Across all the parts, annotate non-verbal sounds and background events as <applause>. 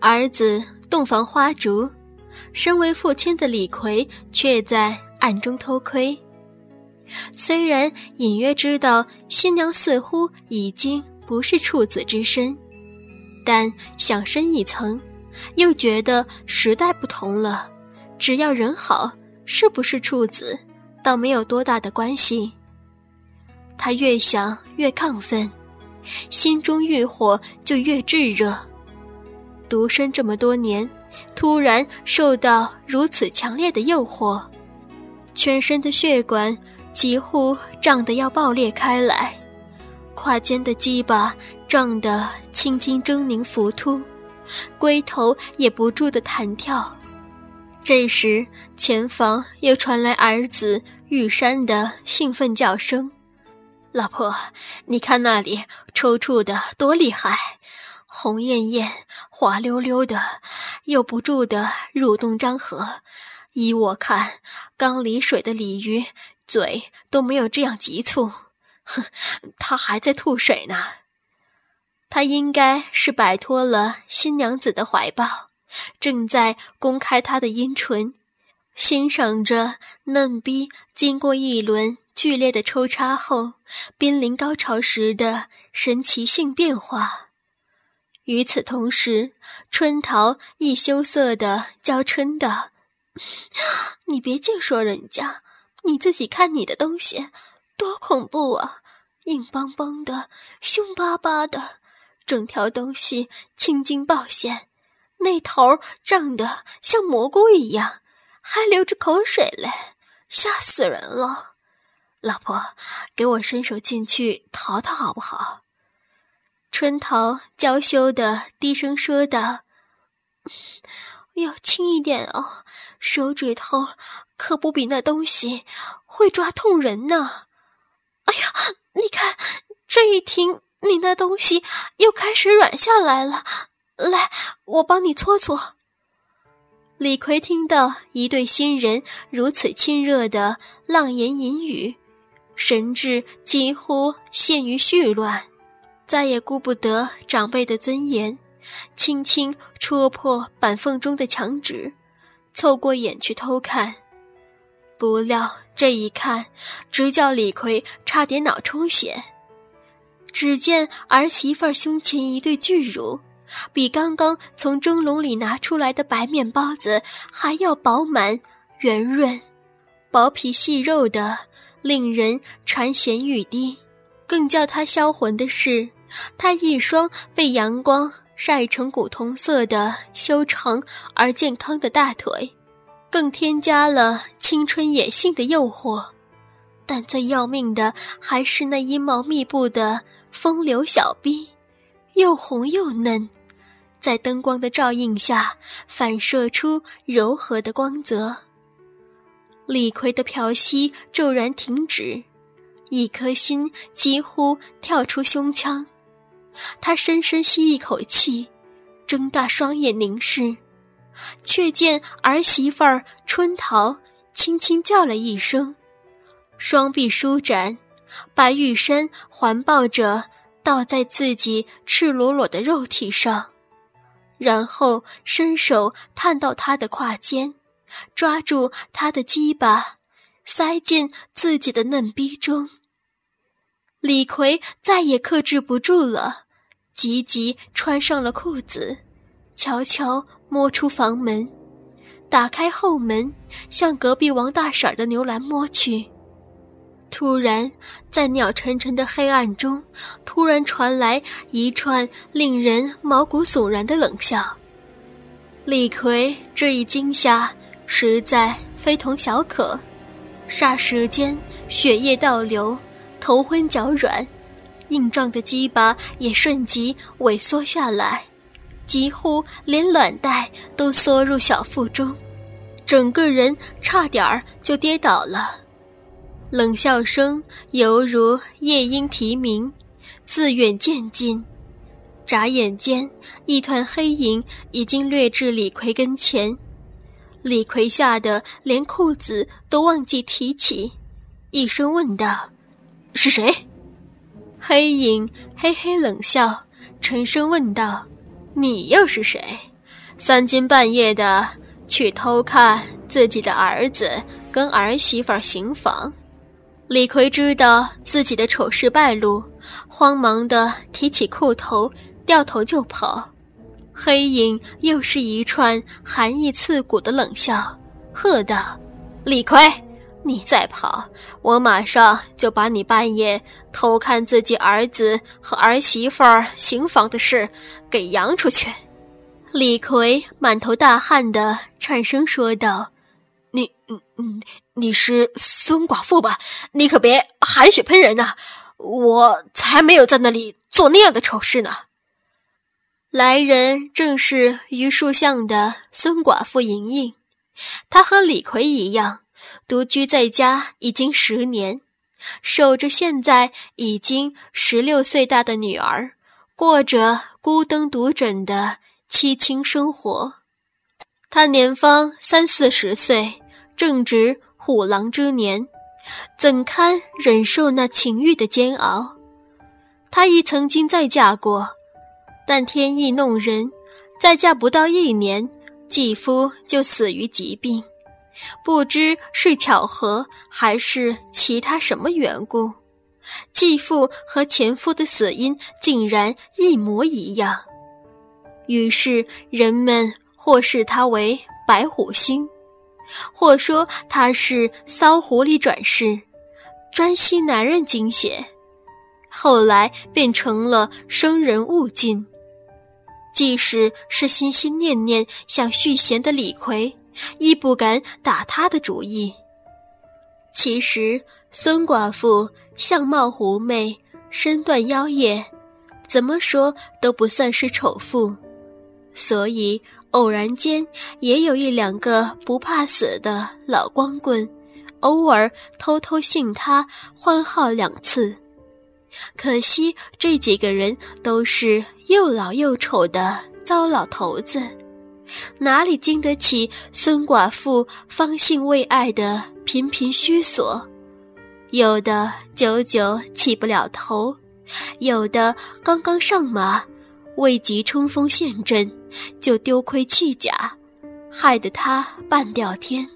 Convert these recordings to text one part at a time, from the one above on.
儿子洞房花烛，身为父亲的李逵却在暗中偷窥。虽然隐约知道新娘似乎已经不是处子之身，但想深一层，又觉得时代不同了，只要人好，是不是处子，倒没有多大的关系。他越想越亢奋，心中欲火就越炙热。独身这么多年，突然受到如此强烈的诱惑，全身的血管几乎胀得要爆裂开来，胯间的鸡巴胀得青筋狰狞浮凸，龟头也不住的弹跳。这时，前方又传来儿子玉山的兴奋叫声：“老婆，你看那里抽搐的多厉害！”红艳艳、滑溜溜的，又不住的蠕动张合。依我看，缸里水的鲤鱼嘴都没有这样急促。哼，他还在吐水呢。他应该是摆脱了新娘子的怀抱，正在公开他的阴唇，欣赏着嫩逼经过一轮剧烈的抽插后，濒临高潮时的神奇性变化。与此同时，春桃亦羞涩的娇嗔道：“ <sniffs> 你别净说人家，你自己看你的东西，多恐怖啊！硬邦邦的，凶巴巴的，整条东西青筋暴现，那头胀得像蘑菇一样，还流着口水嘞，吓死人了！老婆，给我伸手进去淘淘好不好？”春桃娇羞的低声说道：“要轻一点哦，手指头可不比那东西会抓痛人呢。”哎呀，你看，这一停，你那东西又开始软下来了。来，我帮你搓搓。李逵听到一对新人如此亲热的浪言淫语，神志几乎陷于絮乱。再也顾不得长辈的尊严，轻轻戳破板缝中的墙纸，凑过眼去偷看。不料这一看，直叫李逵差点脑充血。只见儿媳妇胸前一对巨乳，比刚刚从蒸笼里拿出来的白面包子还要饱满、圆润、薄皮细肉的，令人馋涎欲滴。更叫他销魂的是。他一双被阳光晒成古铜色的修长而健康的大腿，更添加了青春野性的诱惑。但最要命的还是那阴毛密布的风流小臂，又红又嫩，在灯光的照映下反射出柔和的光泽。李逵的嫖息骤然停止，一颗心几乎跳出胸腔。他深深吸一口气，睁大双眼凝视，却见儿媳妇儿春桃轻轻叫了一声，双臂舒展，把玉山环抱着，倒在自己赤裸裸的肉体上，然后伸手探到他的胯间，抓住他的鸡巴，塞进自己的嫩逼中。李逵再也克制不住了。急急穿上了裤子，悄悄摸出房门，打开后门，向隔壁王大婶的牛栏摸去。突然，在鸟沉沉的黑暗中，突然传来一串令人毛骨悚然的冷笑。李逵这一惊吓实在非同小可，霎时间血液倒流，头昏脚软。硬胀的鸡巴也瞬即萎缩下来，几乎连卵带都缩入小腹中，整个人差点儿就跌倒了。冷笑声犹如夜莺啼鸣，自远渐近。眨眼间，一团黑影已经掠至李逵跟前。李逵吓得连裤子都忘记提起，一声问道：“是谁？”黑影嘿嘿冷笑，沉声问道：“你又是谁？三更半夜的去偷看自己的儿子跟儿媳妇行房。李逵知道自己的丑事败露，慌忙的提起裤头，掉头就跑。黑影又是一串寒意刺骨的冷笑，喝道：“李逵，你再跑，我马上就把你半夜偷看自己儿子和儿媳妇儿行房的事给扬出去。”李逵满头大汗的颤声说道：“你，嗯嗯。”你是孙寡妇吧？你可别含血喷人呐！我才没有在那里做那样的丑事呢。来人正是榆树巷的孙寡妇莹莹，她和李逵一样，独居在家已经十年，守着现在已经十六岁大的女儿，过着孤灯独枕的凄清生活。她年方三四十岁，正值。虎狼之年，怎堪忍受那情欲的煎熬？她亦曾经再嫁过，但天意弄人，再嫁不到一年，继夫就死于疾病。不知是巧合还是其他什么缘故，继父和前夫的死因竟然一模一样。于是人们或视他为白虎星。或说他是骚狐狸转世，专吸男人精血，后来变成了生人勿近。即使是心心念念想续弦的李逵，亦不敢打他的主意。其实孙寡妇相貌狐媚，身段妖艳，怎么说都不算是丑妇，所以。偶然间，也有一两个不怕死的老光棍，偶尔偷偷信他欢好两次。可惜这几个人都是又老又丑的糟老头子，哪里经得起孙寡妇方兴未艾的频频虚索？有的久久起不了头，有的刚刚上马，未及冲锋陷阵。就丢盔弃甲，害得他半吊天，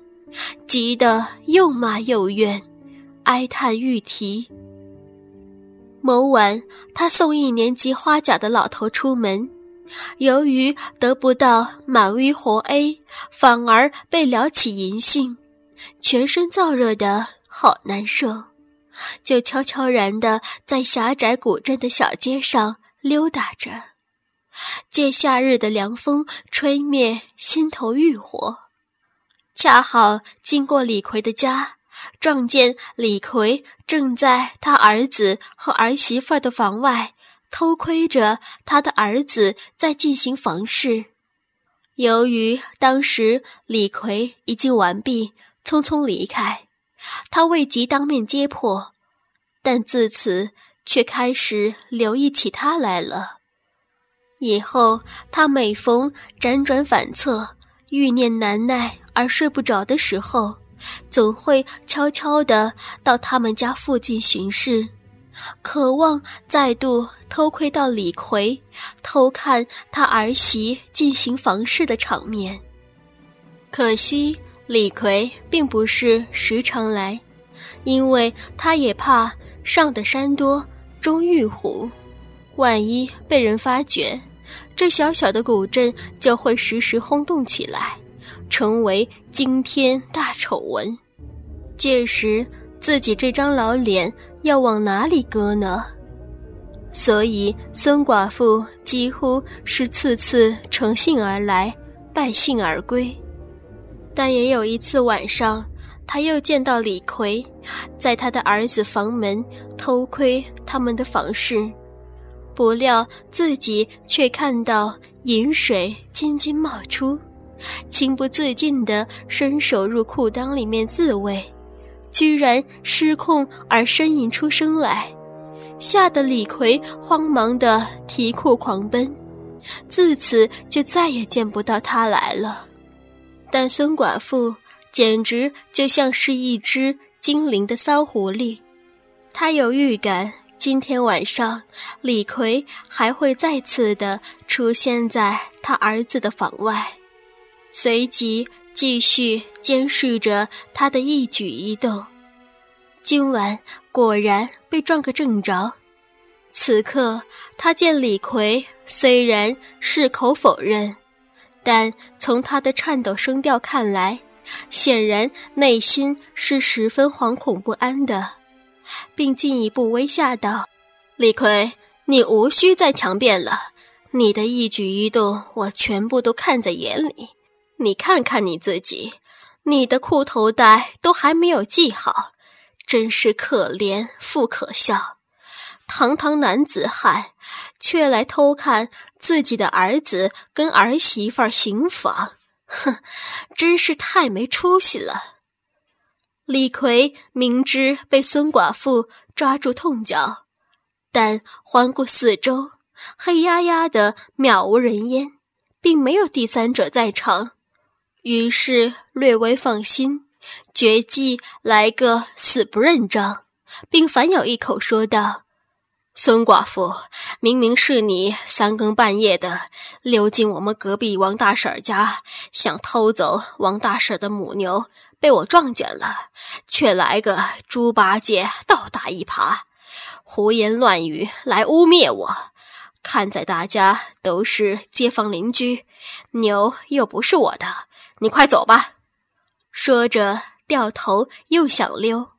急得又骂又怨，哀叹欲啼。某晚，他送一年级花甲的老头出门，由于得不到满威活 A，反而被撩起淫性，全身燥热的好难受，就悄悄然的在狭窄古镇的小街上溜达着。借夏日的凉风吹灭心头欲火，恰好经过李逵的家，撞见李逵正在他儿子和儿媳妇的房外偷窥着他的儿子在进行房事。由于当时李逵已经完毕，匆匆离开，他未及当面揭破，但自此却开始留意起他来了。以后，他每逢辗转反侧、欲念难耐而睡不着的时候，总会悄悄地到他们家附近巡视，渴望再度偷窥到李逵偷看他儿媳进行房事的场面。可惜，李逵并不是时常来，因为他也怕上的山多终遇虎，万一被人发觉。这小小的古镇就会时时轰动起来，成为惊天大丑闻。届时自己这张老脸要往哪里搁呢？所以孙寡妇几乎是次次乘兴而来，败兴而归。但也有一次晚上，他又见到李逵，在他的儿子房门偷窥他们的房事。不料自己却看到饮水津津冒出，情不自禁地伸手入裤裆里面自慰，居然失控而呻吟出声来，吓得李逵慌忙的提裤狂奔，自此就再也见不到他来了。但孙寡妇简直就像是一只精灵的骚狐狸，她有预感。今天晚上，李逵还会再次的出现在他儿子的房外，随即继续监视着他的一举一动。今晚果然被撞个正着。此刻，他见李逵虽然矢口否认，但从他的颤抖声调看来，显然内心是十分惶恐不安的。并进一步威吓道：“李逵，你无需再强辩了，你的一举一动我全部都看在眼里。你看看你自己，你的裤头带都还没有系好，真是可怜复可笑。堂堂男子汉，却来偷看自己的儿子跟儿媳妇行房，哼，真是太没出息了。”李逵明知被孙寡妇抓住痛脚，但环顾四周，黑压压的，渺无人烟，并没有第三者在场，于是略微放心，决计来个死不认账，并反咬一口说道：“孙寡妇，明明是你三更半夜的溜进我们隔壁王大婶家，想偷走王大婶的母牛。”被我撞见了，却来个猪八戒倒打一耙，胡言乱语来污蔑我。看在大家都是街坊邻居，牛又不是我的，你快走吧。说着掉头又想溜。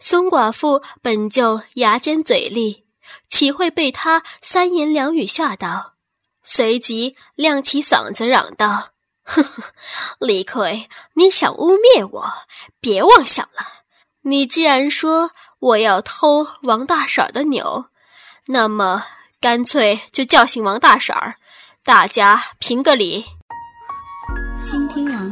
孙寡妇本就牙尖嘴利，岂会被他三言两语吓到？随即亮起嗓子嚷道。哼哼，李逵，你想污蔑我？别妄想了！你既然说我要偷王大婶的牛，那么干脆就叫醒王大婶儿，大家评个理。